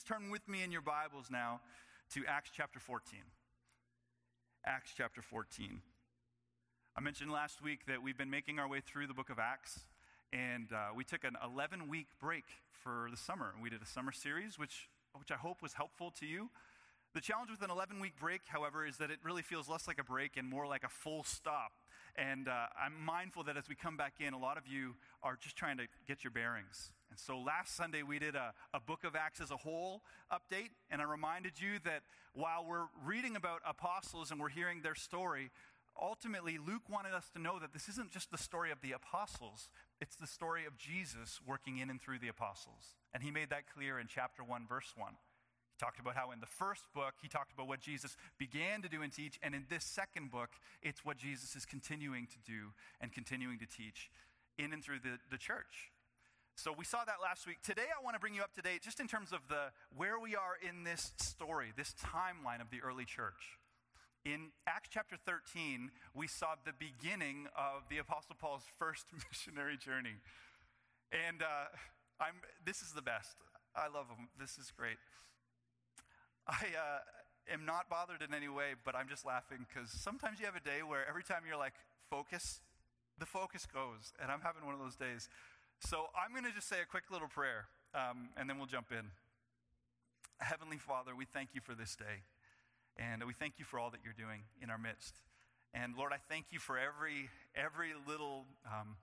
please turn with me in your Bibles now to Acts chapter 14. Acts chapter 14. I mentioned last week that we've been making our way through the book of Acts, and uh, we took an 11 week break for the summer. We did a summer series, which, which I hope was helpful to you. The challenge with an 11 week break, however, is that it really feels less like a break and more like a full stop. And uh, I'm mindful that as we come back in, a lot of you are just trying to get your bearings. And so last Sunday, we did a, a book of Acts as a whole update, and I reminded you that while we're reading about apostles and we're hearing their story, ultimately, Luke wanted us to know that this isn't just the story of the apostles, it's the story of Jesus working in and through the apostles. And he made that clear in chapter 1, verse 1 He talked about how in the first book, he talked about what Jesus began to do and teach. And in this second book, it's what Jesus is continuing to do and continuing to teach in and through the, the church. So we saw that last week. Today, I want to bring you up to date just in terms of the, where we are in this story, this timeline of the early church. In Acts chapter 13, we saw the beginning of the Apostle Paul's first missionary journey. And uh, I'm, this is the best. I love them. This is great. I uh, am not bothered in any way, but I'm just laughing because sometimes you have a day where every time you're like, focus, the focus goes. And I'm having one of those days. So I'm going to just say a quick little prayer, um, and then we'll jump in. Heavenly Father, we thank you for this day. And we thank you for all that you're doing in our midst. And Lord, I thank you for every, every little um,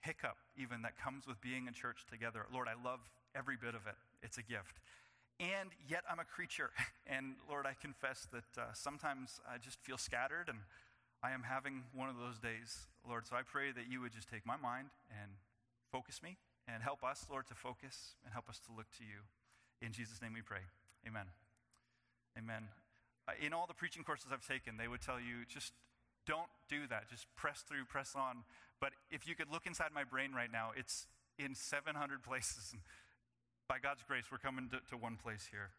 hiccup, even that comes with being in church together. Lord, I love every bit of it. It's a gift and yet I'm a creature. And Lord, I confess that uh, sometimes I just feel scattered and I am having one of those days, Lord. So I pray that you would just take my mind and focus me and help us, Lord, to focus and help us to look to you. In Jesus' name we pray. Amen. Amen. Uh, in all the preaching courses I've taken, they would tell you just don't do that. Just press through, press on. But if you could look inside my brain right now, it's in 700 places And by God's grace, we're coming to, to one place here.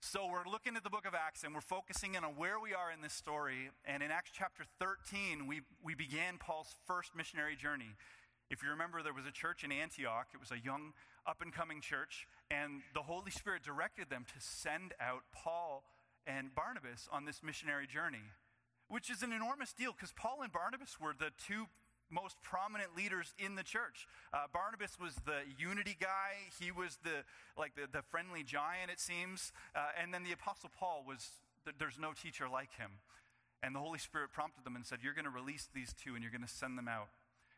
So we're looking at the book of Acts and we're focusing in on where we are in this story. And in Acts chapter 13, we, we began Paul's first missionary journey. If you remember, there was a church in Antioch. It was a young, up and coming church. And the Holy Spirit directed them to send out Paul and Barnabas on this missionary journey, which is an enormous deal because Paul and Barnabas were the two most prominent leaders in the church. Uh, Barnabas was the unity guy. He was the like the, the friendly giant, it seems. Uh, and then the apostle Paul was there's no teacher like him. And the Holy Spirit prompted them and said, "You're going to release these two, and you're going to send them out."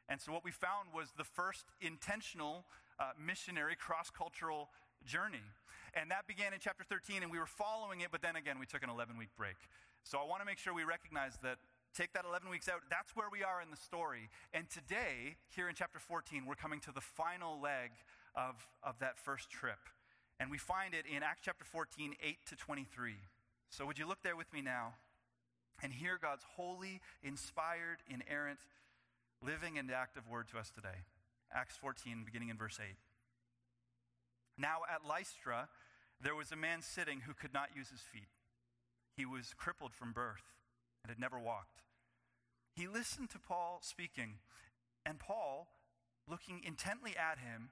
And so what we found was the first intentional uh, missionary cross-cultural journey. And that began in chapter 13, and we were following it, but then again, we took an 11 week break. So I want to make sure we recognize that Take that 11 weeks out. That's where we are in the story. And today, here in chapter 14, we're coming to the final leg of, of that first trip. And we find it in Acts chapter 14, 8 to 23. So would you look there with me now and hear God's holy, inspired, inerrant, living, and active word to us today? Acts 14, beginning in verse 8. Now at Lystra, there was a man sitting who could not use his feet. He was crippled from birth and had never walked. He listened to Paul speaking, and Paul, looking intently at him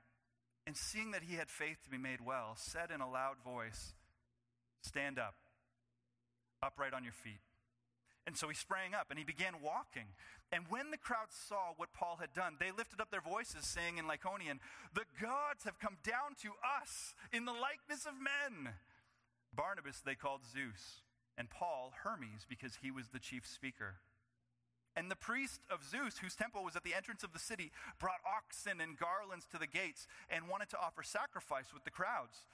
and seeing that he had faith to be made well, said in a loud voice, Stand up, upright on your feet. And so he sprang up and he began walking. And when the crowd saw what Paul had done, they lifted up their voices, saying in Lycaonian, The gods have come down to us in the likeness of men. Barnabas they called Zeus, and Paul Hermes, because he was the chief speaker. And the priest of Zeus, whose temple was at the entrance of the city, brought oxen and garlands to the gates and wanted to offer sacrifice with the crowds.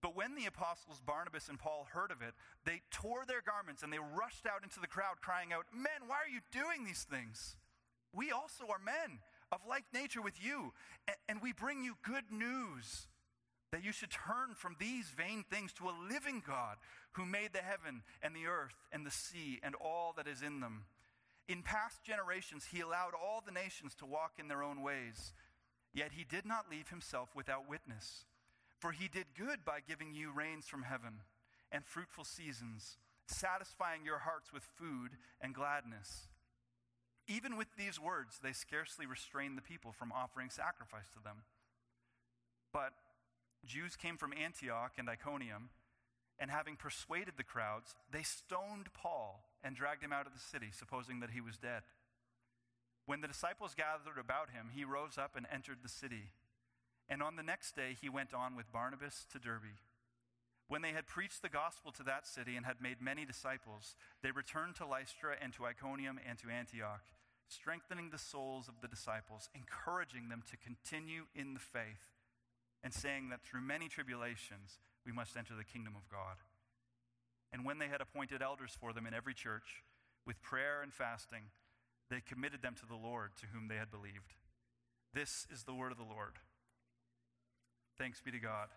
But when the apostles Barnabas and Paul heard of it, they tore their garments and they rushed out into the crowd, crying out, Men, why are you doing these things? We also are men of like nature with you, and we bring you good news that you should turn from these vain things to a living God who made the heaven and the earth and the sea and all that is in them in past generations, he allowed all the nations to walk in their own ways. Yet he did not leave himself without witness. For he did good by giving you rains from heaven and fruitful seasons, satisfying your hearts with food and gladness. Even with these words, they scarcely restrained the people from offering sacrifice to them. But Jews came from Antioch and Iconium, and having persuaded the crowds, they stoned Paul and dragged him out of the city, supposing that he was dead. When the disciples gathered about him, he rose up and entered the city. And on the next day, he went on with Barnabas to Derbe. When they had preached the gospel to that city and had made many disciples, they returned to Lystra and to Iconium and to Antioch, strengthening the souls of the disciples, encouraging them to continue in the faith, and saying that through many tribulations we must enter the kingdom of God. And when they had appointed elders for them in every church, with prayer and fasting, they committed them to the Lord to whom they had believed. This is the word of the Lord. Thanks be to God.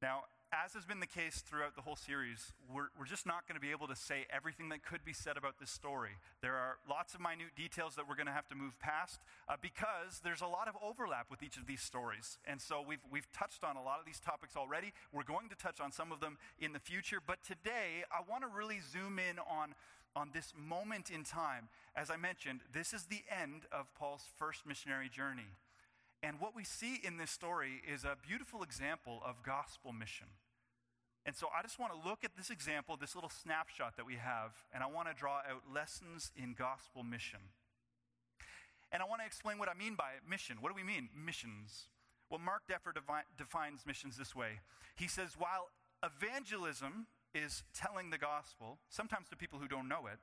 Now, as has been the case throughout the whole series, we're, we're just not going to be able to say everything that could be said about this story. There are lots of minute details that we're going to have to move past uh, because there's a lot of overlap with each of these stories. And so we've, we've touched on a lot of these topics already. We're going to touch on some of them in the future. But today, I want to really zoom in on, on this moment in time. As I mentioned, this is the end of Paul's first missionary journey. And what we see in this story is a beautiful example of gospel mission. And so I just want to look at this example, this little snapshot that we have, and I want to draw out lessons in gospel mission. And I want to explain what I mean by mission. What do we mean? Missions. Well, Mark Dever devi- defines missions this way. He says, while evangelism is telling the gospel, sometimes to people who don't know it,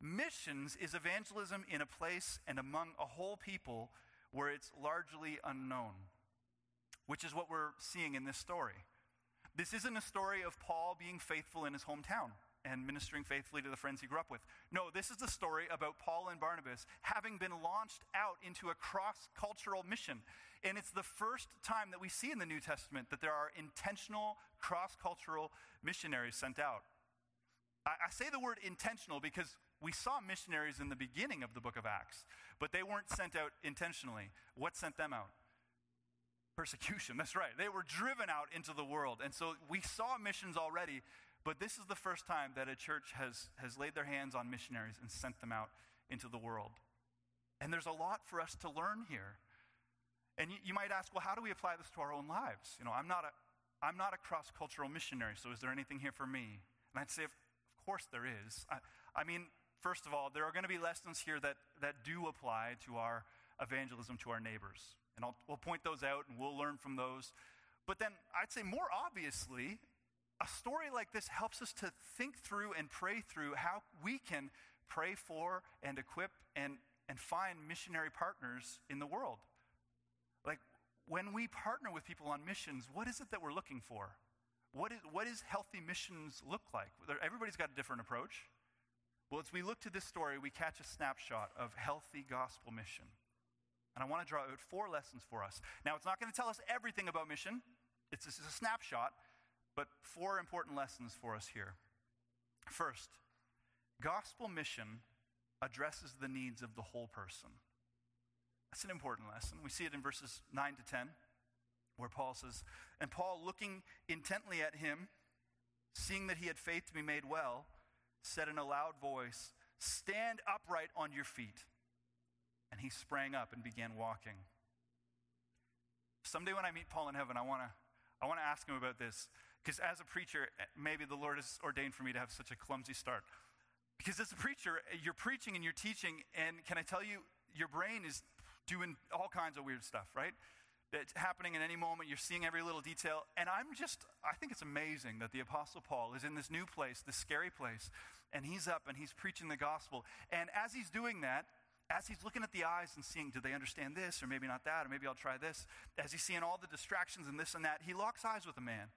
missions is evangelism in a place and among a whole people where it's largely unknown, which is what we're seeing in this story. This isn't a story of Paul being faithful in his hometown and ministering faithfully to the friends he grew up with. No, this is the story about Paul and Barnabas having been launched out into a cross cultural mission. And it's the first time that we see in the New Testament that there are intentional cross cultural missionaries sent out. I, I say the word intentional because we saw missionaries in the beginning of the book of Acts, but they weren't sent out intentionally. What sent them out? Persecution, that's right. They were driven out into the world. And so we saw missions already, but this is the first time that a church has, has laid their hands on missionaries and sent them out into the world. And there's a lot for us to learn here. And you, you might ask, well, how do we apply this to our own lives? You know, I'm not a, I'm not a cross cultural missionary, so is there anything here for me? And I'd say, of course there is. I, I mean, First of all, there are going to be lessons here that, that do apply to our evangelism to our neighbors. And I'll, we'll point those out and we'll learn from those. But then I'd say more obviously, a story like this helps us to think through and pray through how we can pray for and equip and, and find missionary partners in the world. Like when we partner with people on missions, what is it that we're looking for? What is, what is healthy missions look like? Everybody's got a different approach. Well, as we look to this story, we catch a snapshot of healthy gospel mission. And I want to draw out four lessons for us. Now, it's not going to tell us everything about mission, it's just a snapshot, but four important lessons for us here. First, gospel mission addresses the needs of the whole person. That's an important lesson. We see it in verses 9 to 10, where Paul says, And Paul, looking intently at him, seeing that he had faith to be made well, said in a loud voice, Stand upright on your feet. And he sprang up and began walking. Someday when I meet Paul in heaven, I want to I want to ask him about this. Because as a preacher, maybe the Lord has ordained for me to have such a clumsy start. Because as a preacher, you're preaching and you're teaching, and can I tell you, your brain is doing all kinds of weird stuff, right? It's happening in any moment. You're seeing every little detail. And I'm just, I think it's amazing that the Apostle Paul is in this new place, this scary place, and he's up and he's preaching the gospel. And as he's doing that, as he's looking at the eyes and seeing, do they understand this, or maybe not that, or maybe I'll try this, as he's seeing all the distractions and this and that, he locks eyes with a man.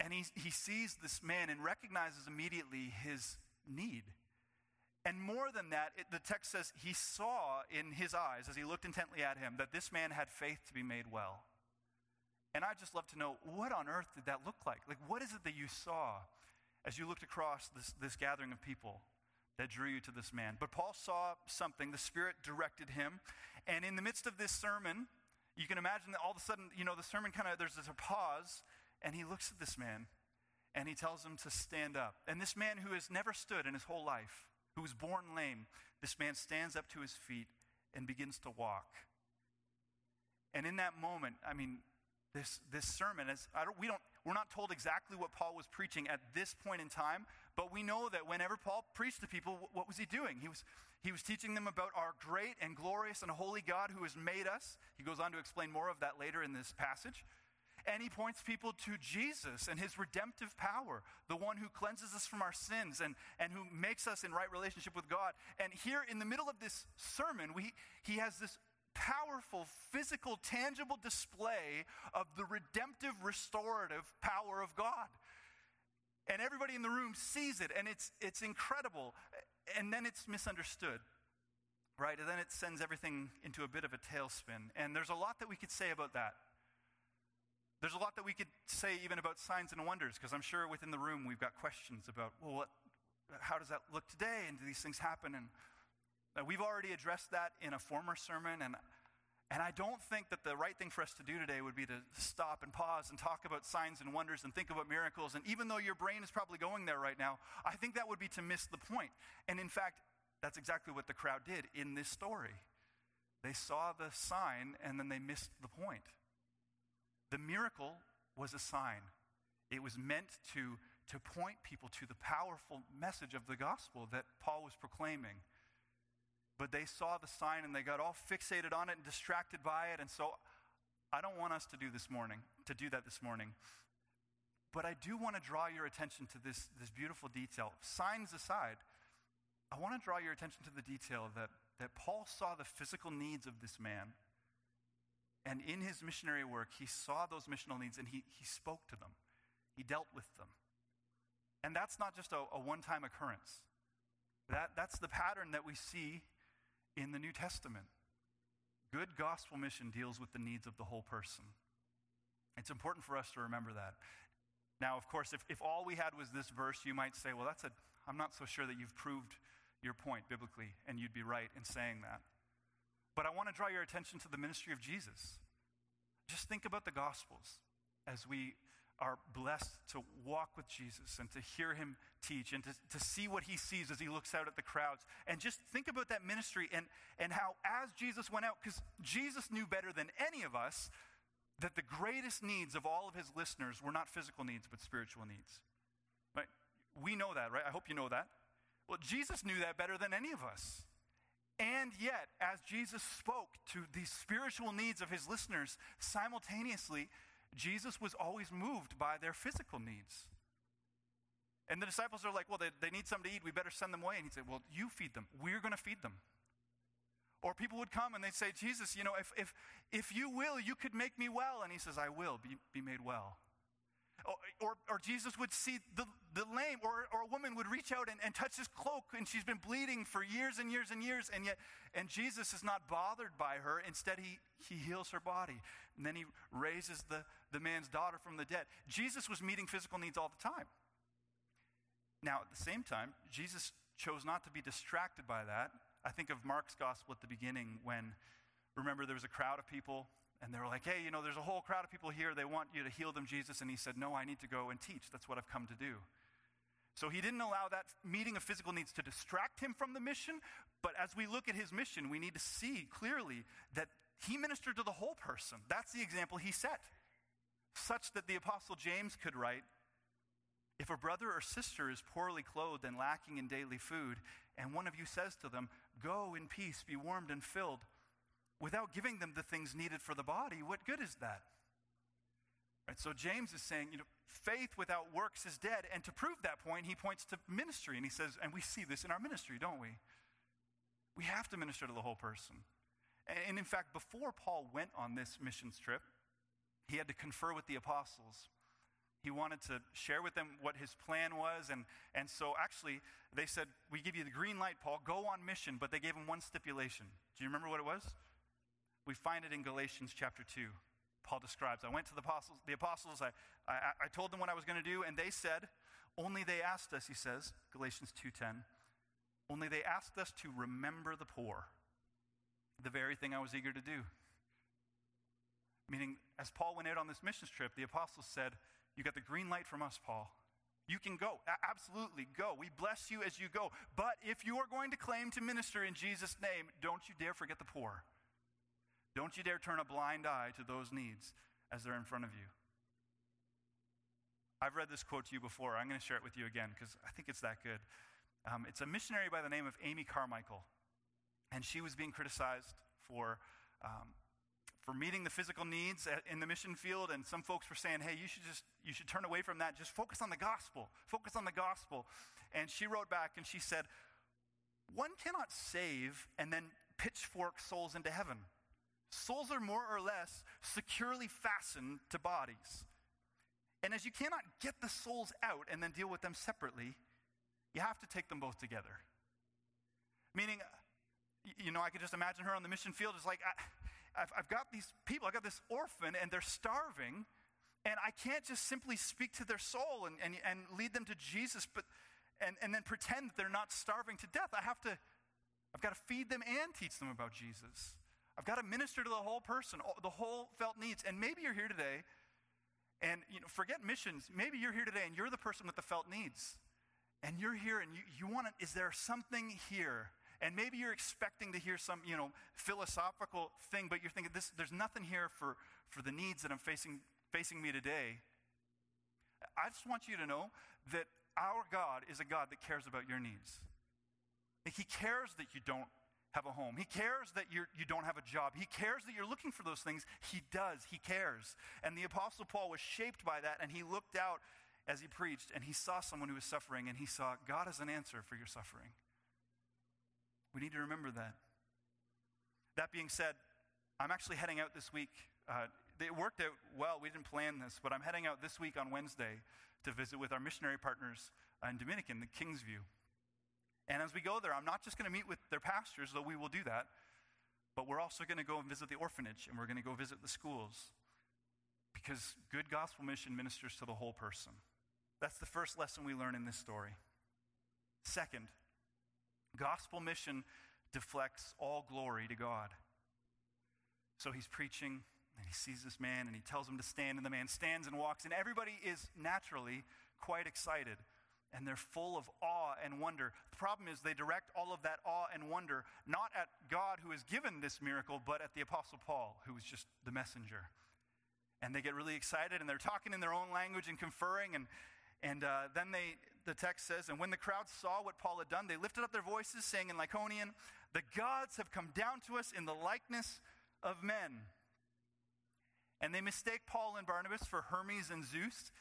And he, he sees this man and recognizes immediately his need. And more than that, it, the text says he saw in his eyes, as he looked intently at him, that this man had faith to be made well. And I'd just love to know what on earth did that look like? Like, what is it that you saw as you looked across this, this gathering of people that drew you to this man? But Paul saw something, the Spirit directed him. And in the midst of this sermon, you can imagine that all of a sudden, you know, the sermon kind of, there's this a pause, and he looks at this man and he tells him to stand up. And this man who has never stood in his whole life, who was born lame, this man stands up to his feet and begins to walk. And in that moment, I mean, this, this sermon. As I don't, we don't, we're not told exactly what Paul was preaching at this point in time, but we know that whenever Paul preached to people, what was he doing? He was, he was teaching them about our great and glorious and holy God who has made us. He goes on to explain more of that later in this passage. And he points people to Jesus and his redemptive power, the one who cleanses us from our sins and, and who makes us in right relationship with God. And here in the middle of this sermon, we, he has this powerful, physical, tangible display of the redemptive, restorative power of God. And everybody in the room sees it, and it's, it's incredible. And then it's misunderstood, right? And then it sends everything into a bit of a tailspin. And there's a lot that we could say about that. There's a lot that we could say even about signs and wonders, because I'm sure within the room we've got questions about, well, what, how does that look today? And do these things happen? And uh, we've already addressed that in a former sermon, and, and I don't think that the right thing for us to do today would be to stop and pause and talk about signs and wonders and think about miracles. And even though your brain is probably going there right now, I think that would be to miss the point. And in fact, that's exactly what the crowd did in this story. They saw the sign and then they missed the point. The miracle was a sign, it was meant to, to point people to the powerful message of the gospel that Paul was proclaiming. But they saw the sign and they got all fixated on it and distracted by it. And so I don't want us to do this morning, to do that this morning. But I do want to draw your attention to this, this beautiful detail. Signs aside, I want to draw your attention to the detail that, that Paul saw the physical needs of this man. And in his missionary work, he saw those missional needs and he, he spoke to them. He dealt with them. And that's not just a, a one time occurrence. That, that's the pattern that we see in the New Testament. Good gospel mission deals with the needs of the whole person. It's important for us to remember that. Now, of course, if, if all we had was this verse, you might say, well, that's a, I'm not so sure that you've proved your point biblically, and you'd be right in saying that. But I want to draw your attention to the ministry of Jesus. Just think about the Gospels as we are blessed to walk with Jesus and to hear him teach and to, to see what he sees as he looks out at the crowds. And just think about that ministry and, and how, as Jesus went out, because Jesus knew better than any of us that the greatest needs of all of his listeners were not physical needs, but spiritual needs. Right? We know that, right? I hope you know that. Well, Jesus knew that better than any of us. And yet, as Jesus spoke to the spiritual needs of his listeners simultaneously, Jesus was always moved by their physical needs. And the disciples are like, well, they, they need something to eat. We better send them away. And he'd say, well, you feed them. We're going to feed them. Or people would come and they'd say, Jesus, you know, if, if, if you will, you could make me well. And he says, I will be, be made well. Or, or, Jesus would see the, the lame, or, or a woman would reach out and, and touch his cloak, and she's been bleeding for years and years and years, and yet, and Jesus is not bothered by her. Instead, he, he heals her body. And then he raises the, the man's daughter from the dead. Jesus was meeting physical needs all the time. Now, at the same time, Jesus chose not to be distracted by that. I think of Mark's gospel at the beginning when, remember, there was a crowd of people and they were like, hey, you know, there's a whole crowd of people here. They want you to heal them, Jesus. And he said, no, I need to go and teach. That's what I've come to do. So he didn't allow that meeting of physical needs to distract him from the mission. But as we look at his mission, we need to see clearly that he ministered to the whole person. That's the example he set, such that the Apostle James could write If a brother or sister is poorly clothed and lacking in daily food, and one of you says to them, Go in peace, be warmed and filled, without giving them the things needed for the body, what good is that? Right, so James is saying, you know, faith without works is dead. And to prove that point, he points to ministry and he says, and we see this in our ministry, don't we? We have to minister to the whole person. And in fact, before Paul went on this missions trip, he had to confer with the apostles. He wanted to share with them what his plan was. And, and so actually, they said, We give you the green light, Paul, go on mission. But they gave him one stipulation. Do you remember what it was? We find it in Galatians chapter 2. Paul describes, I went to the apostles, the apostles I, I, I told them what I was going to do, and they said, only they asked us, he says, Galatians 2.10, only they asked us to remember the poor, the very thing I was eager to do. Meaning, as Paul went out on this missions trip, the apostles said, You got the green light from us, Paul. You can go. Absolutely go. We bless you as you go. But if you are going to claim to minister in Jesus' name, don't you dare forget the poor. Don't you dare turn a blind eye to those needs. as they're in front of you. I've read this quote to you before. I'm going to share it with you again because I think it's that good. Um, it's a missionary by the name of Amy Carmichael. And she was being criticized for, um, for meeting the physical needs in the mission field. And some folks were saying, hey, you should just you should turn away from that. Just focus on the gospel. Focus on the gospel. And she wrote back and she said, one cannot save and then pitchfork souls into heaven. Souls are more or less securely fastened to bodies. And as you cannot get the souls out and then deal with them separately, you have to take them both together. Meaning, you know, I could just imagine her on the mission field. It's like, I, have I've got these people, I've got this orphan, and they're starving, and I can't just simply speak to their soul and, and, and lead them to Jesus, but, and, and then pretend that they're not starving to death. I have to, I've got to feed them and teach them about Jesus. I've got to minister to the whole person, the whole felt needs. And maybe you're here today, and you know, forget missions. Maybe you're here today, and you're the person with the felt needs, and you're here, and you, you want to. Is there something here? And maybe you're expecting to hear some, you know, philosophical thing, but you're thinking, this, there's nothing here for, for the needs that I'm facing, facing me today. I just want you to know that our God is a God that cares about your needs. He cares that you don't have a home. He cares that you're, you don't have a job. He cares that you're looking for those things. He does. He cares. And the Apostle Paul was shaped by that, and he looked out as he preached, and he saw someone who was suffering, and he saw God as an answer for your suffering. We need to remember that. That being said, I'm actually heading out this week. Uh, it worked out well. We didn't plan this, but I'm heading out this week on Wednesday to visit with our missionary partners in Dominican, the Kingsview. And as we go there, I'm not just going to meet with their pastors, though we will do that, but we're also going to go and visit the orphanage and we're going to go visit the schools because good gospel mission ministers to the whole person. That's the first lesson we learn in this story. Second, gospel mission deflects all glory to God. So he's preaching and he sees this man and he tells him to stand, and the man stands and walks, and everybody is naturally quite excited and they're full of awe and wonder. The problem is they direct all of that awe and wonder not at God who has given this miracle, but at the Apostle Paul, who was just the messenger. And they get really excited and they're talking in their own language and conferring. And, and uh, then they, the text says, And when the crowd saw what Paul had done, they lifted up their voices, saying in Lycaonian, The gods have come down to us in the likeness of men. And they mistake Paul and Barnabas for Hermes and Zeus.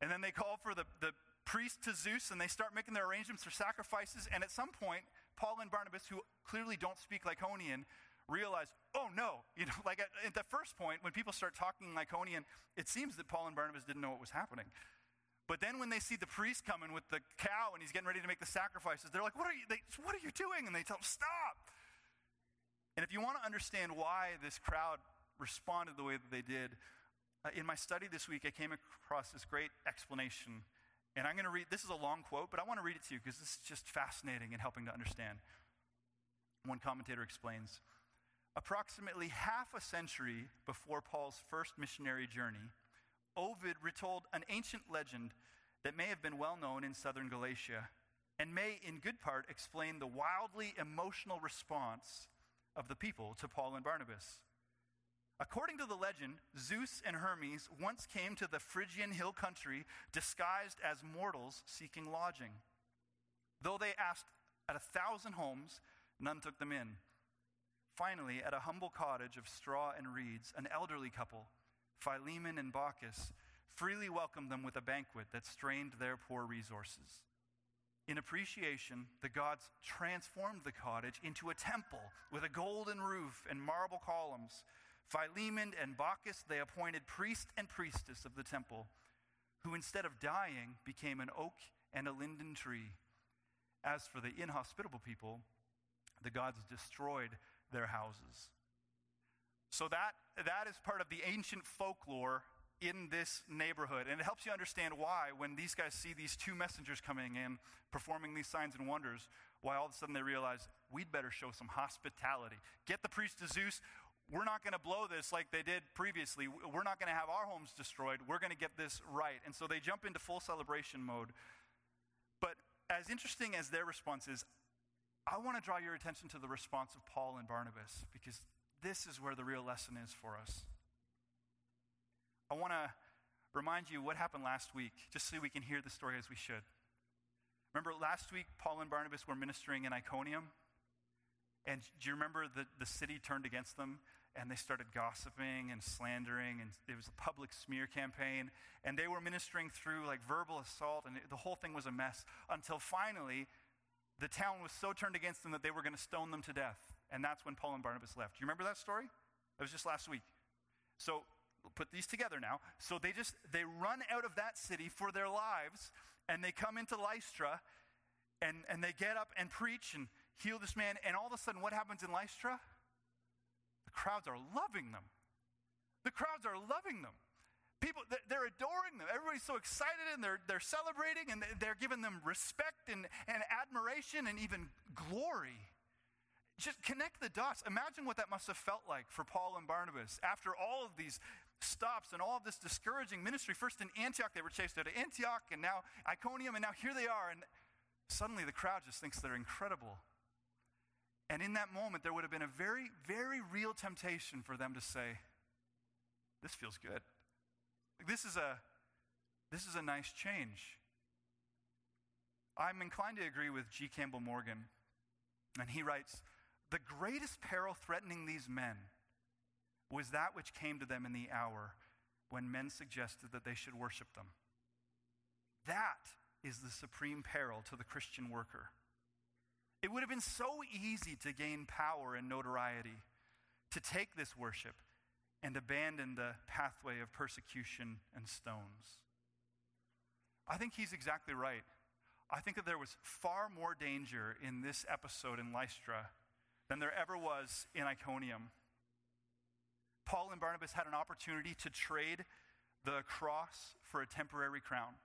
And then they call for the, the priest to Zeus and they start making their arrangements for sacrifices. And at some point, Paul and Barnabas, who clearly don't speak Lycaonian, realize, oh no, you know, like at, at, the first point, when people start talking Lycaonian, it seems that Paul and Barnabas didn't know what was happening. But then when they see the priest coming with the cow and he's getting ready to make the sacrifices, they're like, what are you, they, what are you doing? And they tell him, stop. And if you want to understand why this crowd responded the way that they did, uh, in my study this week, I came across this great explanation and I'm going to read, this is a long quote, but I want to read it to you because this is just fascinating and helping to understand. One commentator explains Approximately half a century before Paul's first missionary journey, Ovid retold an ancient legend that may have been well known in southern Galatia and may, in good part, explain the wildly emotional response of the people to Paul and Barnabas. According to the legend, Zeus and Hermes once came to the Phrygian hill country disguised as mortals seeking lodging. Though they asked at a thousand homes, none took them in. Finally, at a humble cottage of straw and reeds, an elderly couple, Philemon and Baucis, freely welcomed them with a banquet that strained their poor resources. In appreciation, the gods transformed the cottage into a temple with a golden roof and marble columns Philemon and Baucis, they appointed priest and priestess of the temple, who instead of dying became an oak and a linden tree. As for the inhospitable people, the gods destroyed their houses. So that, that is part of the ancient folklore in this neighborhood. And it helps you understand why, when these guys see these two messengers coming in, performing these signs and wonders, why all of a sudden they realize we'd better show some hospitality. Get the priest to Zeus we're not going to blow this like they did previously. We're not going to have our homes destroyed. We're going to get this right. And so they jump into full celebration mode. But as interesting as their response is, I want to draw your attention to the response of Paul and Barnabas because this is where the real lesson is for us. I want to remind you what happened last week, just so we can hear the story as we should. Remember last week, Paul and Barnabas were ministering in Iconium? And do you remember the, the city turned against them and they started gossiping and slandering and it was a public smear campaign and they were ministering through like verbal assault and it, the whole thing was a mess until finally the town was so turned against them that they were going to stone them to death. And that's when Paul and Barnabas left. Do you remember that story? It was just last week. So put these together now. So they just they run out of that city for their lives and they come into Lystra and, and they get up and preach and heal this man. And all of a sudden, what happens in Lystra? The crowds are loving them. The crowds are loving them. People, they're adoring them. Everybody's so excited and they're, they're celebrating and they're giving them respect and, and admiration and even glory. Just connect the dots. Imagine what that must have felt like for Paul and Barnabas after all of these stops and all of this discouraging ministry. First in Antioch, they were chased out of Antioch, and now Iconium, and now here they are. And suddenly the crowd just thinks they're incredible. And in that moment, there would have been a very, very real temptation for them to say, This feels good. This is a, this is a nice change. I'm inclined to agree with G. Campbell Morgan. And he writes The greatest peril threatening these men was that which came to them in the hour when men suggested that they should worship them. That is the supreme peril to the Christian worker. It would have been so easy to gain power and notoriety, to take this worship and abandon the pathway of persecution and stones. I think he's exactly right. I think that there was far more danger in this episode in Lystra than there ever was in Iconium. Paul and Barnabas had an opportunity to trade the cross for a temporary crown.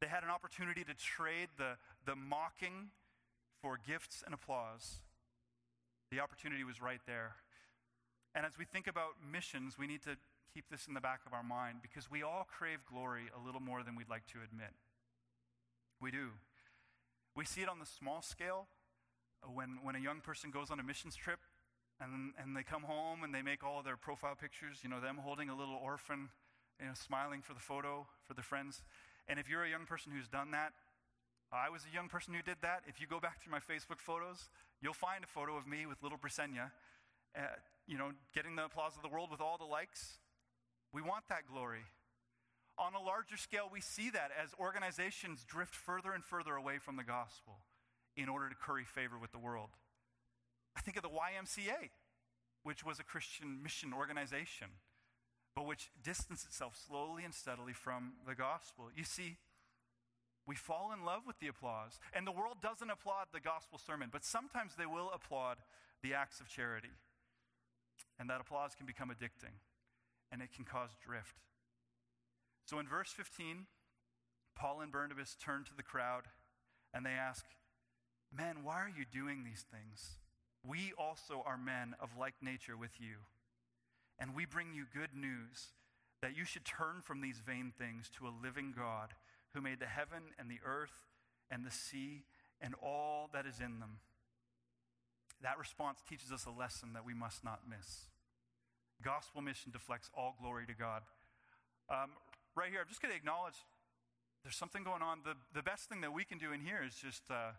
They had an opportunity to trade the, the mocking for gifts and applause. The opportunity was right there. And as we think about missions, we need to keep this in the back of our mind because we all crave glory a little more than we'd like to admit. We do. We see it on the small scale when, when a young person goes on a missions trip and, and they come home and they make all their profile pictures, you know, them holding a little orphan, you know, smiling for the photo for the friends. And if you're a young person who's done that, I was a young person who did that. If you go back through my Facebook photos, you'll find a photo of me with little Brisenya, uh, you know, getting the applause of the world with all the likes. We want that glory. On a larger scale, we see that as organizations drift further and further away from the gospel in order to curry favor with the world. I think of the YMCA, which was a Christian mission organization, but which distanced itself slowly and steadily from the gospel. You see, we fall in love with the applause. And the world doesn't applaud the gospel sermon, but sometimes they will applaud the acts of charity. And that applause can become addicting, and it can cause drift. So in verse 15, Paul and Barnabas turn to the crowd and they ask, Men, why are you doing these things? We also are men of like nature with you. And we bring you good news that you should turn from these vain things to a living God who made the heaven and the earth and the sea and all that is in them. That response teaches us a lesson that we must not miss. Gospel mission deflects all glory to God. Um, right here, I'm just going to acknowledge there's something going on. The, the best thing that we can do in here is just, uh,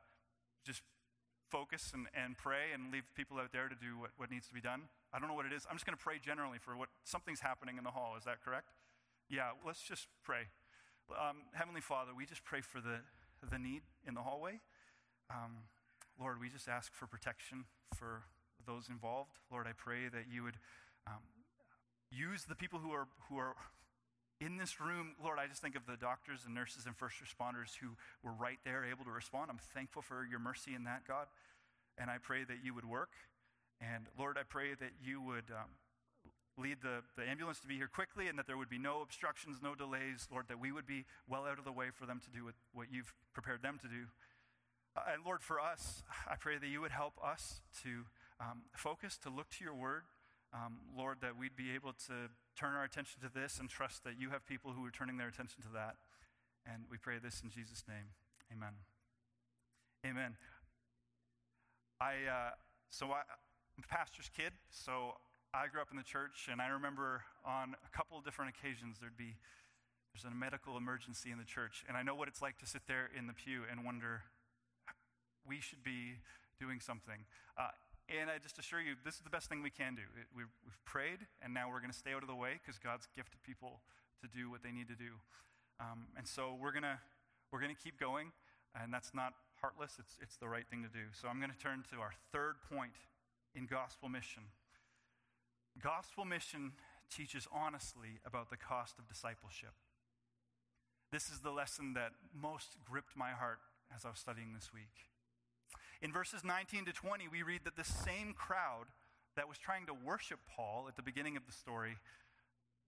just focus and, and pray and leave people out there to do what, what needs to be done. I don't know what it is. I'm just going to pray generally for what something's happening in the hall. Is that correct? Yeah, let's just pray. Um, Heavenly Father, we just pray for the, the need in the hallway. Um, Lord, we just ask for protection for those involved. Lord, I pray that you would um, use the people who are, who are in this room. Lord, I just think of the doctors and nurses and first responders who were right there able to respond. I'm thankful for your mercy in that, God. And I pray that you would work. And Lord, I pray that you would um, lead the, the ambulance to be here quickly and that there would be no obstructions, no delays, Lord, that we would be well out of the way for them to do what, what you've prepared them to do. Uh, and Lord, for us, I pray that you would help us to um, focus, to look to your word. Um, Lord, that we'd be able to turn our attention to this and trust that you have people who are turning their attention to that. And we pray this in Jesus' name. Amen. Amen. I, uh, so I, I'm a pastor's kid, so I grew up in the church, and I remember on a couple of different occasions there'd be there's a medical emergency in the church, and I know what it's like to sit there in the pew and wonder we should be doing something. Uh, and I just assure you, this is the best thing we can do. It, we've, we've, prayed, and now we're going to stay out of the way because God's gifted people to do what they need to do. Um, and so we're going to we're going to keep going, and that's not heartless. It's it's the right thing to do. So I'm going to turn to our third point in gospel mission. Gospel mission teaches honestly about the cost of discipleship. This is the lesson that most gripped my heart as I was studying this week. In verses 19 to 20, we read that the same crowd that was trying to worship Paul at the beginning of the story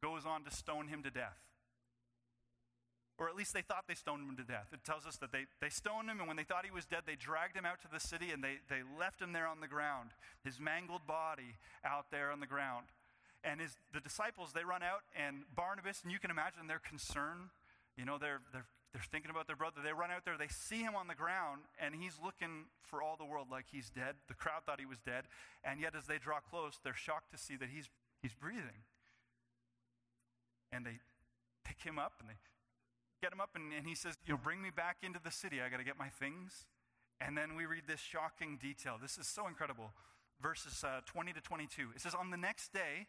goes on to stone him to death. Or at least they thought they stoned him to death. It tells us that they, they stoned him, and when they thought he was dead, they dragged him out to the city and they, they left him there on the ground, his mangled body out there on the ground. And his, the disciples, they run out, and Barnabas, and you can imagine their concern. You know, they're, they're, they're thinking about their brother. They run out there, they see him on the ground, and he's looking for all the world like he's dead. The crowd thought he was dead, and yet as they draw close, they're shocked to see that he's, he's breathing. And they pick him up and they get him up, and, and he says, You know, bring me back into the city. I got to get my things. And then we read this shocking detail. This is so incredible. Verses uh, 20 to 22. It says, On the next day,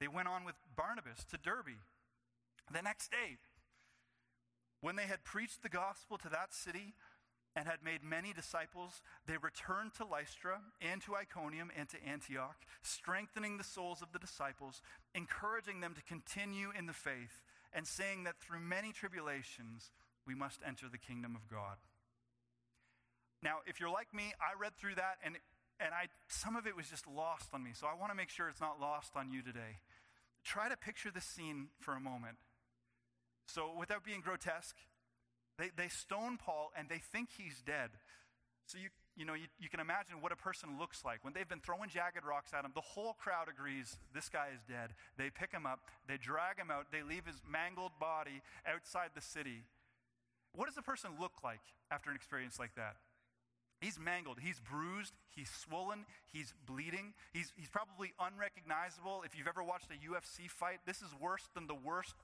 they went on with Barnabas to Derbe. The next day, when they had preached the gospel to that city and had made many disciples, they returned to Lystra and to Iconium and to Antioch, strengthening the souls of the disciples, encouraging them to continue in the faith and saying that through many tribulations we must enter the kingdom of God. Now, if you're like me, I read through that and, and I, some of it was just lost on me. So I want to make sure it's not lost on you today. Try to picture this scene for a moment. So, without being grotesque, they, they stone Paul and they think he's dead. So, you, you know, you, you can imagine what a person looks like. When they've been throwing jagged rocks at him, the whole crowd agrees this guy is dead. They pick him up, they drag him out, they leave his mangled body outside the city. What does a person look like after an experience like that? He's mangled. He's bruised. He's swollen. He's bleeding. He's, he's probably unrecognizable. If you've ever watched a UFC fight, this is worse than the worst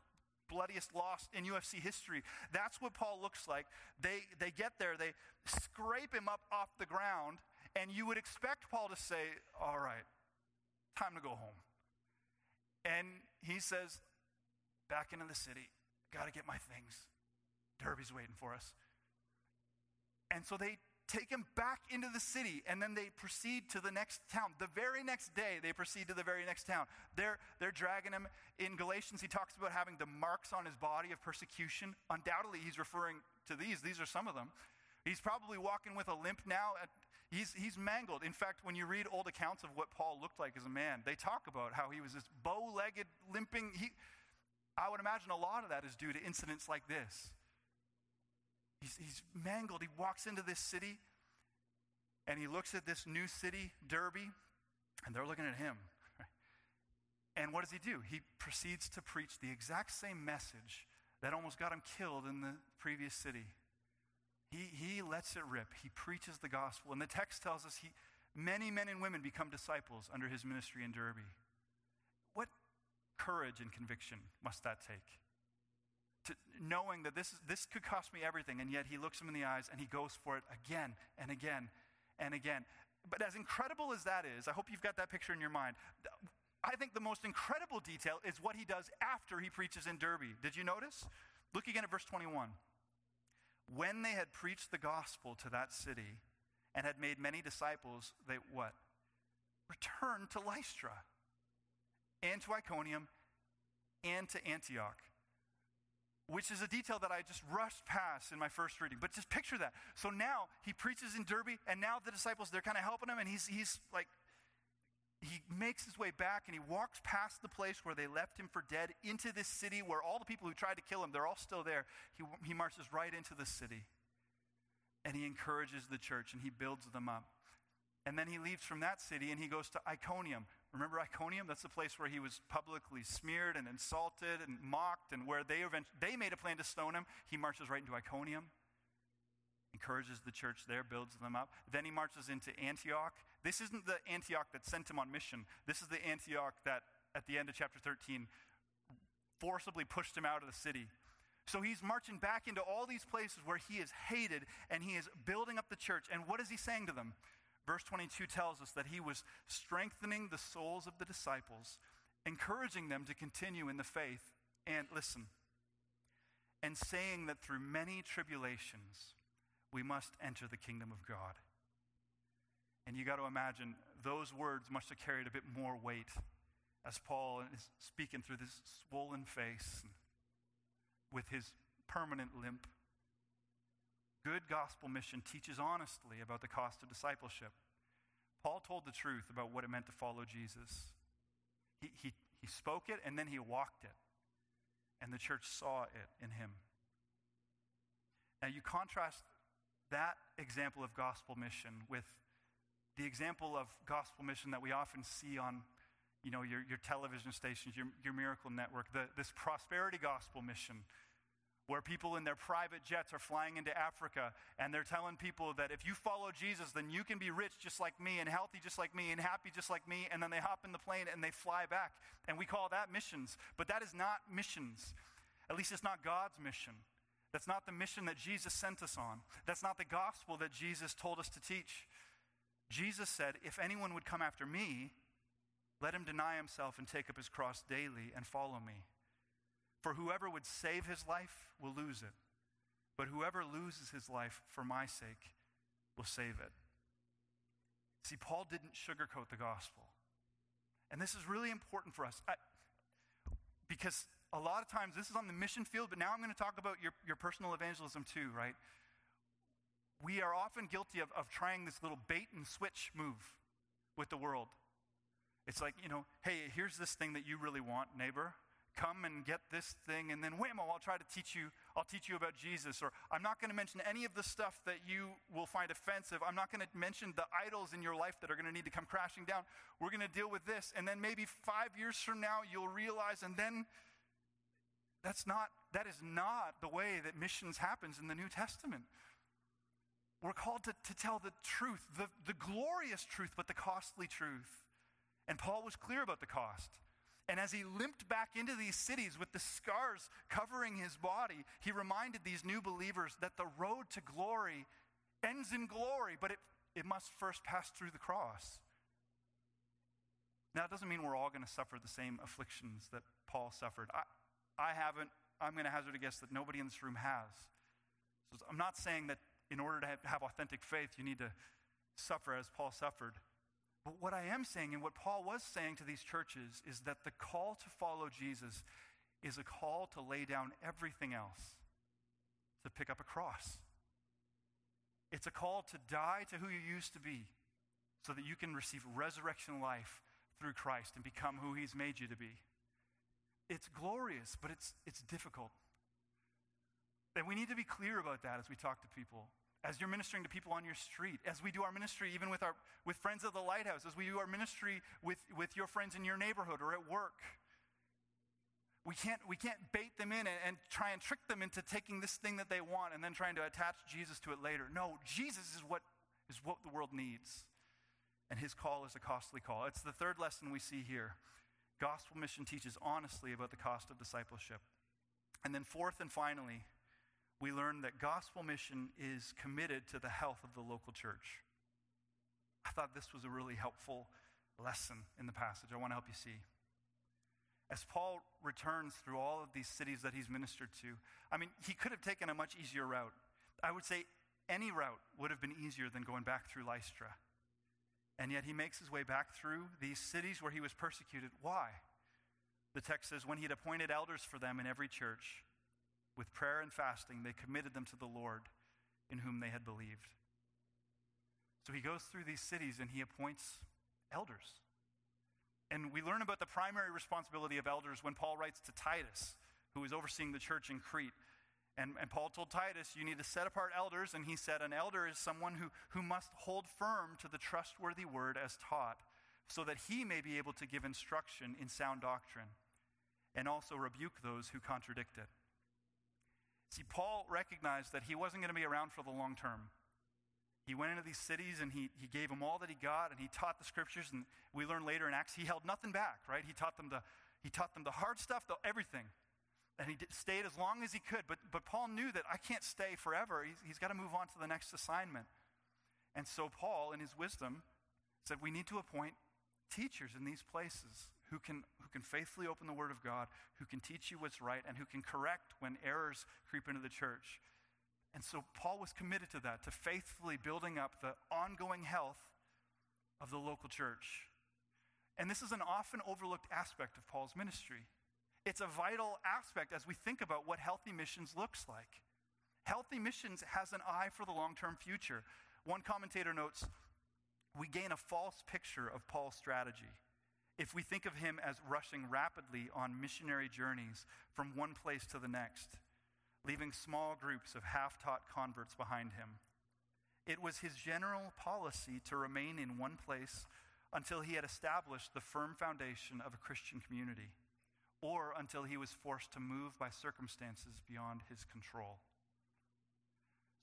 bloodiest loss in UFC history. That's what Paul looks like. They, they get there, they scrape him up off the ground, and you would expect Paul to say, All right, time to go home. And he says, Back into the city, got to get my things. Derbe's waiting for us. And so they take him back into the city, and then they proceed to the next town. The very next day, they proceed to the very next town. They're, they're dragging him. In Galatians, he talks about having the marks on his body of persecution. Undoubtedly, he's referring to these. These are some of them. He's probably walking with a limp now. He's, he's mangled. In fact, when you read old accounts of what Paul looked like as a man, they talk about how he was this bow legged, limping. He, I would imagine a lot of that is due to incidents like this. He's, he's mangled. He walks into this city and he looks at this new city, Derbe, and they're looking at him. And what does he do? He proceeds to preach the exact same message that almost got him killed in the previous city. He, he lets it rip. He preaches the gospel. And the text tells us he, many men and women become disciples under his ministry in Derbe. What courage and conviction must that take? To knowing that this, this could cost me everything, and yet he looks him in the eyes and he goes for it again and again and again. But as incredible as that is, I hope you've got that picture in your mind. I think the most incredible detail is what he does after he preaches in Derbe. Did you notice? Look again at verse 21. When they had preached the gospel to that city and had made many disciples, they what? Returned to Lystra and to Iconium and to Antioch which is a detail that I just rushed past in my first reading. But just picture that. So now he preaches in Derbe, and now the disciples, they're kind of helping him, and he's, he's like, he makes his way back and he walks past the place where they left him for dead into this city where all the people who tried to kill him, they're all still there. He, he marches right into the city and he encourages the church and he builds them up. And then he leaves from that city and he goes to Iconium, Remember Iconium? That's the place where he was publicly smeared and insulted and mocked, and where they, they made a plan to stone him. He marches right into Iconium, encourages the church there, builds them up. Then he marches into Antioch. This isn't the Antioch that sent him on mission. This is the Antioch that, at the end of chapter 13, forcibly pushed him out of the city. So he's marching back into all these places where he is hated and he is building up the church. And what is he saying to them? Verse 22 tells us that he was strengthening the souls of the disciples, encouraging them to continue in the faith. And listen, and saying that through many tribulations we must enter the kingdom of God. And you got to imagine those words must have carried a bit more weight as Paul is speaking through this swollen face with his permanent limp. Good gospel mission teaches honestly about the cost of discipleship. Paul told the truth about what it meant to follow Jesus. He, he, he spoke it and then he walked it and the church saw it in him. Now, you contrast that example of gospel mission with the example of gospel mission that we often see on you know, your, your television stations, your, your miracle network, the, this prosperity gospel mission where people in their private jets are flying into Africa and they're telling people that if you follow Jesus, then you can be rich just like me and healthy just like me and happy just like me. And then they hop in the plane and they fly back. And we call that missions. But that is not missions. At least it's not God's mission. That's not the mission that Jesus sent us on. That's not the gospel that Jesus told us to teach. Jesus said, If anyone would come after me, let him deny himself and take up his cross daily and follow me. For whoever would save his life will lose it, but whoever loses his life for my sake will save it. See, Paul didn't sugarcoat the gospel. And this is really important for us I, because a lot of times this is on the mission field, but now I'm going to talk about your, your personal evangelism too, right? We are often guilty of, of trying this little bait and switch move with the world. It's like, you know, hey, here's this thing that you really want, neighbor come and get this thing and then whammo i'll try to teach you i'll teach you about jesus. Or i'm not going to mention any of the stuff that you will find offensive. I'm not going to mention the idols in your life that are going to need to come crashing down. We're going to deal with this and then maybe five years from now you'll realize and then that's not that is not the way that missions happens in the new testament. We're called to, to tell the truth the, the glorious truth but the costly truth. And paul was clear about the cost and as he limped back into these cities with the scars covering his body, he reminded these new believers that the road to glory ends in glory, but it, it must first pass through the cross. Now, it doesn't mean we're all going to suffer the same afflictions that Paul suffered. I, I haven't, I'm going to hazard a guess that nobody in this room has. So I'm not saying that in order to have, have authentic faith, you need to suffer as Paul suffered. But what I am saying, and what Paul was saying to these churches, is that the call to follow Jesus is a call to lay down everything else, to pick up a cross. It's a call to die to who you used to be so that you can receive resurrection life through Christ and become who He's made you to be. It's glorious, but it's, it's difficult. And we need to be clear about that as we talk to people as you're ministering to people on your street, as we do our ministry even with, our, with friends of the lighthouse, as we do our ministry with, with your friends in your neighborhood or at work. We can't, we can't bait them in and, and try and trick them into taking this thing that they want and then trying to attach Jesus to it later. No, Jesus is what, is what the world needs. And his call is a costly call. It's the third lesson we see here. Gospel mission teaches honestly about the cost of discipleship. And then, fourth and finally, we learn that gospel mission is committed to the health of the local church. I thought this was a really helpful lesson in the passage. I want to help you see. As Paul returns through all of these cities that he's ministered to, I mean, he could have taken a much easier route. I would say any route would have been easier than going back through Lystra. And yet he makes his way back through these cities where he was persecuted. Why? The text says, when he had appointed elders for them in every church, with prayer and fasting, they committed them to the Lord in whom they had believed. So he goes through these cities and he appoints elders. And we learn about the primary responsibility of elders when Paul writes to Titus, who is overseeing the church in Crete. And, and Paul told Titus, You need to set apart elders. And he said, An elder is someone who, who must hold firm to the trustworthy word as taught, so that he may be able to give instruction in sound doctrine and also rebuke those who contradict it. See, Paul recognized that he wasn't going to be around for the long term. he went into these cities and he, he gave them all that he got and he taught the scriptures. And we learn later in Acts, he held nothing back, right? He taught them the, he taught them the hard stuff, the, everything. And he did, stayed as long as he could. But, but Paul knew that I can't stay forever. He's, he's got to move on to the next assignment. And so Paul, in his wisdom, said, We need to appoint teachers in these places who can, can faithfully open the Word of God, who can teach you what's right, and who can correct when errors creep into the church. And so Paul was committed to that, to faithfully building up the ongoing health of the local church. And this is an often overlooked aspect of Paul's ministry. It's a vital aspect as we think about what healthy missions looks like. Healthy missions has an eye for the long term future. One commentator notes we gain a false picture of Paul's strategy if we think of him as rushing rapidly on missionary journeys from one place to the next, leaving small groups of half taught converts behind him. It was his general policy to remain in one place until he had established the firm foundation of a Christian community, or until he was forced to move by circumstances beyond his control.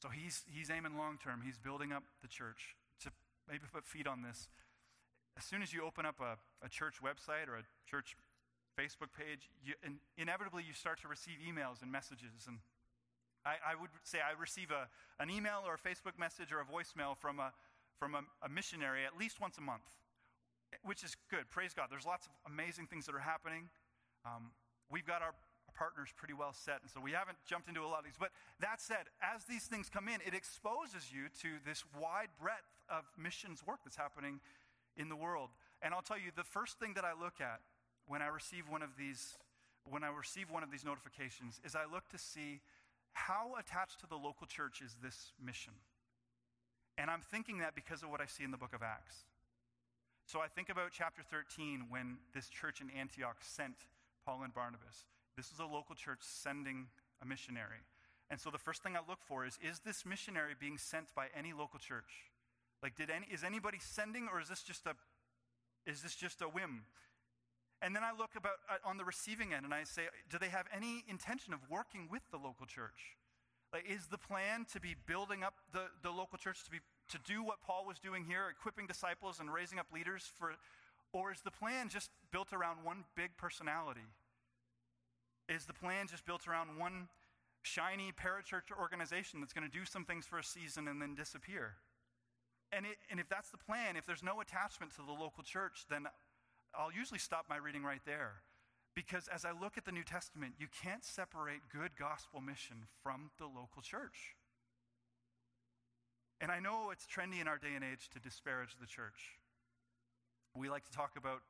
So he's, he's aiming long term. He's building up the church. To maybe put feet on this, as soon as you open up a, a church website or a church Facebook page, you, in, inevitably you start to receive emails and messages. And I, I would say I receive a, an email or a Facebook message or a voicemail from, a, from a, a missionary at least once a month, which is good. Praise God. There's lots of amazing things that are happening. Um, we've got our partners pretty well set, and so we haven't jumped into a lot of these. But that said, as these things come in, it exposes you to this wide breadth of missions work that's happening in the world. And I'll tell you, the first thing that I look at when I receive one of these, when I receive one of these notifications, is I look to see how attached to the local church is this mission. And I'm thinking that because of what I see in the book of Acts. So I think about chapter 13 when this church in Antioch sent Paul and Barnabas. This is a local church sending a missionary. And so the first thing I look for is is this missionary being sent by any local church? Like did any is anybody sending or is this just a is this just a whim? And then I look about uh, on the receiving end and I say do they have any intention of working with the local church? Like is the plan to be building up the, the local church to be to do what Paul was doing here, equipping disciples and raising up leaders for or is the plan just built around one big personality? Is the plan just built around one shiny parachurch organization that's going to do some things for a season and then disappear? And, it, and if that's the plan, if there's no attachment to the local church, then I'll usually stop my reading right there. Because as I look at the New Testament, you can't separate good gospel mission from the local church. And I know it's trendy in our day and age to disparage the church. We like to talk about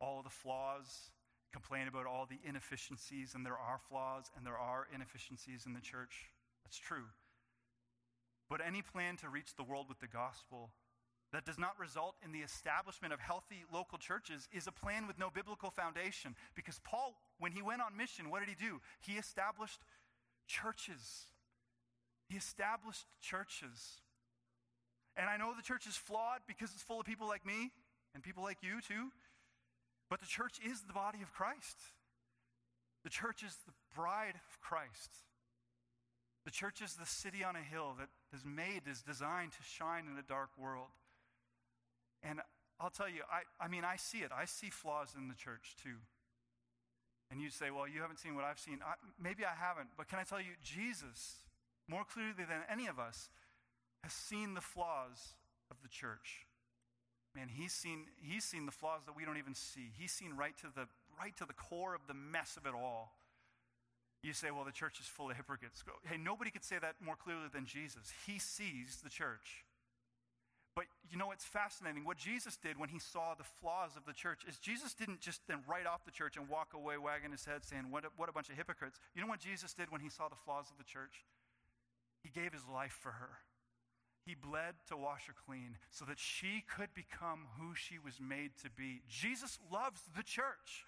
all of the flaws complain about all the inefficiencies, and there are flaws and there are inefficiencies in the church. That's true. But any plan to reach the world with the gospel that does not result in the establishment of healthy local churches is a plan with no biblical foundation. Because Paul, when he went on mission, what did he do? He established churches. He established churches. And I know the church is flawed because it's full of people like me and people like you too. But the church is the body of Christ. The church is the bride of Christ. The church is the city on a hill that is made, is designed to shine in a dark world. And I'll tell you, I, I mean, I see it. I see flaws in the church too. And you say, well, you haven't seen what I've seen. I, maybe I haven't, but can I tell you, Jesus, more clearly than any of us, has seen the flaws of the church man, he's seen, he's seen the flaws that we don't even see. He's seen right to the, right to the core of the mess of it all. You say, well, the church is full of hypocrites. Hey, nobody could say that more clearly than Jesus. He sees the church. But you know, it's fascinating. What Jesus did when he saw the flaws of the church is Jesus didn't just then write off the church and walk away wagging his head saying, what a, what a bunch of hypocrites. You know what Jesus did when he saw the flaws of the church? He gave his life for her. He bled to wash her clean so that she could become who she was made to be. Jesus loves the church.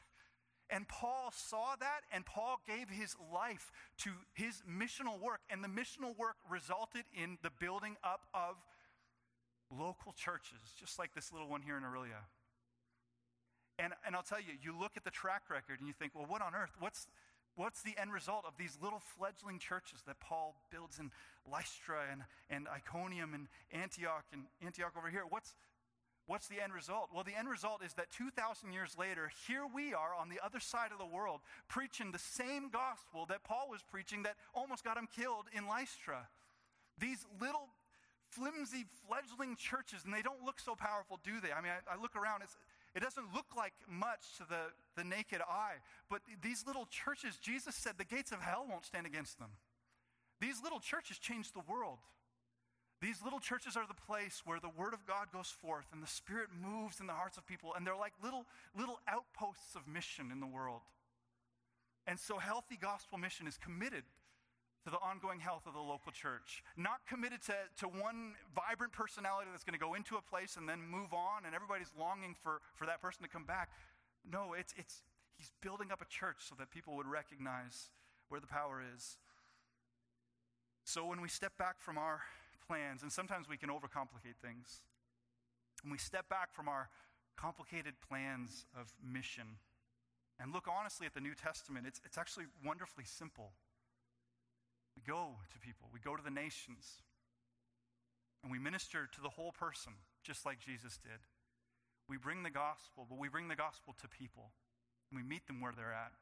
And Paul saw that, and Paul gave his life to his missional work. And the missional work resulted in the building up of local churches, just like this little one here in Orillia. And, and I'll tell you, you look at the track record and you think, well, what on earth? What's, What's the end result of these little fledgling churches that Paul builds in Lystra and, and Iconium and Antioch and Antioch over here? What's, what's the end result? Well, the end result is that 2,000 years later, here we are on the other side of the world preaching the same gospel that Paul was preaching that almost got him killed in Lystra. These little flimsy fledgling churches, and they don't look so powerful, do they? I mean, I, I look around, it doesn't look like much to the, the naked eye, but these little churches, Jesus said the gates of hell won't stand against them. These little churches change the world. These little churches are the place where the word of God goes forth and the spirit moves in the hearts of people and they're like little little outposts of mission in the world. And so healthy gospel mission is committed to the ongoing health of the local church. Not committed to, to one vibrant personality that's going to go into a place and then move on and everybody's longing for, for that person to come back. No, it's, it's, he's building up a church so that people would recognize where the power is. So when we step back from our plans, and sometimes we can overcomplicate things, when we step back from our complicated plans of mission and look honestly at the New Testament, it's, it's actually wonderfully simple. We go to people, we go to the nations, and we minister to the whole person, just like Jesus did. We bring the gospel, but we bring the gospel to people, and we meet them where they're at.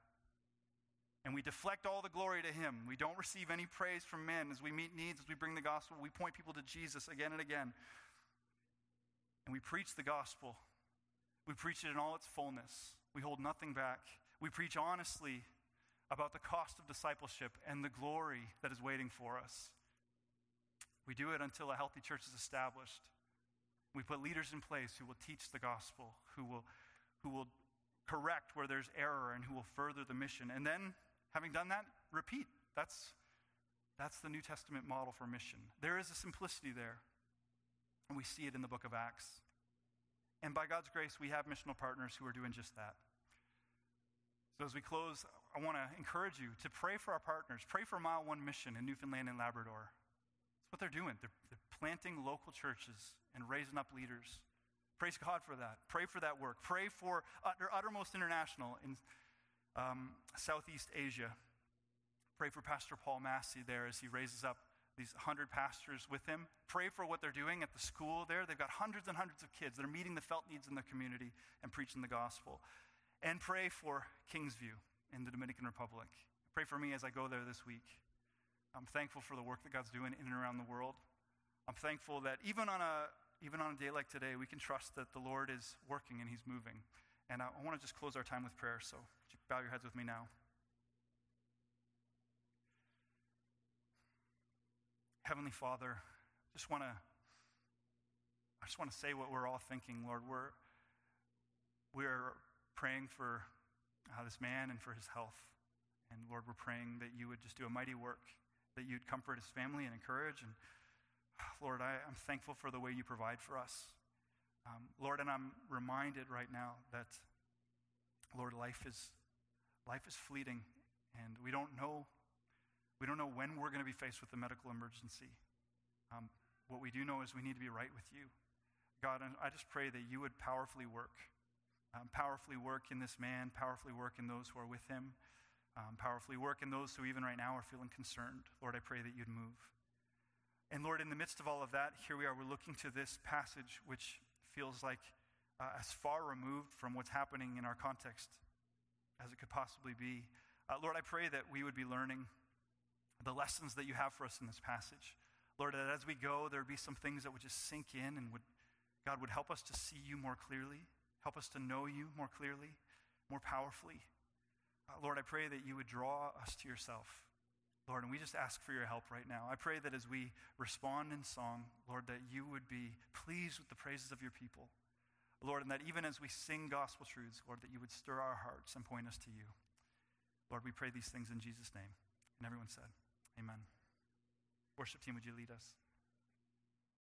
And we deflect all the glory to Him. We don't receive any praise from men as we meet needs, as we bring the gospel. We point people to Jesus again and again. And we preach the gospel. We preach it in all its fullness. We hold nothing back. We preach honestly about the cost of discipleship and the glory that is waiting for us. We do it until a healthy church is established. We put leaders in place who will teach the gospel, who will, who will correct where there's error, and who will further the mission. And then, having done that, repeat. That's, that's the New Testament model for mission. There is a simplicity there, and we see it in the book of Acts. And by God's grace, we have missional partners who are doing just that. So, as we close, I want to encourage you to pray for our partners. Pray for Mile One Mission in Newfoundland and Labrador. That's what they're doing. They're, they're planting local churches and raising up leaders. Praise God for that. Pray for that work. Pray for Utter, Uttermost International in um, Southeast Asia. Pray for Pastor Paul Massey there as he raises up these 100 pastors with him. Pray for what they're doing at the school there. They've got hundreds and hundreds of kids that are meeting the felt needs in the community and preaching the gospel and pray for Kingsview in the Dominican Republic. Pray for me as I go there this week. I'm thankful for the work that God's doing in and around the world. I'm thankful that even on a even on a day like today, we can trust that the Lord is working and He's moving. And I, I want to just close our time with prayer. So bow your heads with me now. Heavenly Father, just want to I just want to say what we're all thinking, Lord. We're we're praying for uh, this man and for his health. And Lord, we're praying that you would just do a mighty work, that you'd comfort his family and encourage. And Lord, I, am thankful for the way you provide for us. Um, Lord, and I'm reminded right now that, Lord, life is, life is fleeting, and we don't know, we don't know when we're going to be faced with a medical emergency. Um, what we do know is we need to be right with you. God, I just pray that you would powerfully work um, powerfully work in this man, powerfully work in those who are with him, um, powerfully work in those who even right now are feeling concerned. Lord, I pray that you'd move. And Lord, in the midst of all of that, here we are, we're looking to this passage which feels like uh, as far removed from what's happening in our context as it could possibly be. Uh, Lord, I pray that we would be learning the lessons that you have for us in this passage. Lord, that as we go, there would be some things that would just sink in and would, God would help us to see you more clearly. Help us to know you more clearly, more powerfully. Uh, Lord, I pray that you would draw us to yourself. Lord, and we just ask for your help right now. I pray that as we respond in song, Lord, that you would be pleased with the praises of your people. Lord, and that even as we sing gospel truths, Lord, that you would stir our hearts and point us to you. Lord, we pray these things in Jesus' name. And everyone said, Amen. Worship team, would you lead us?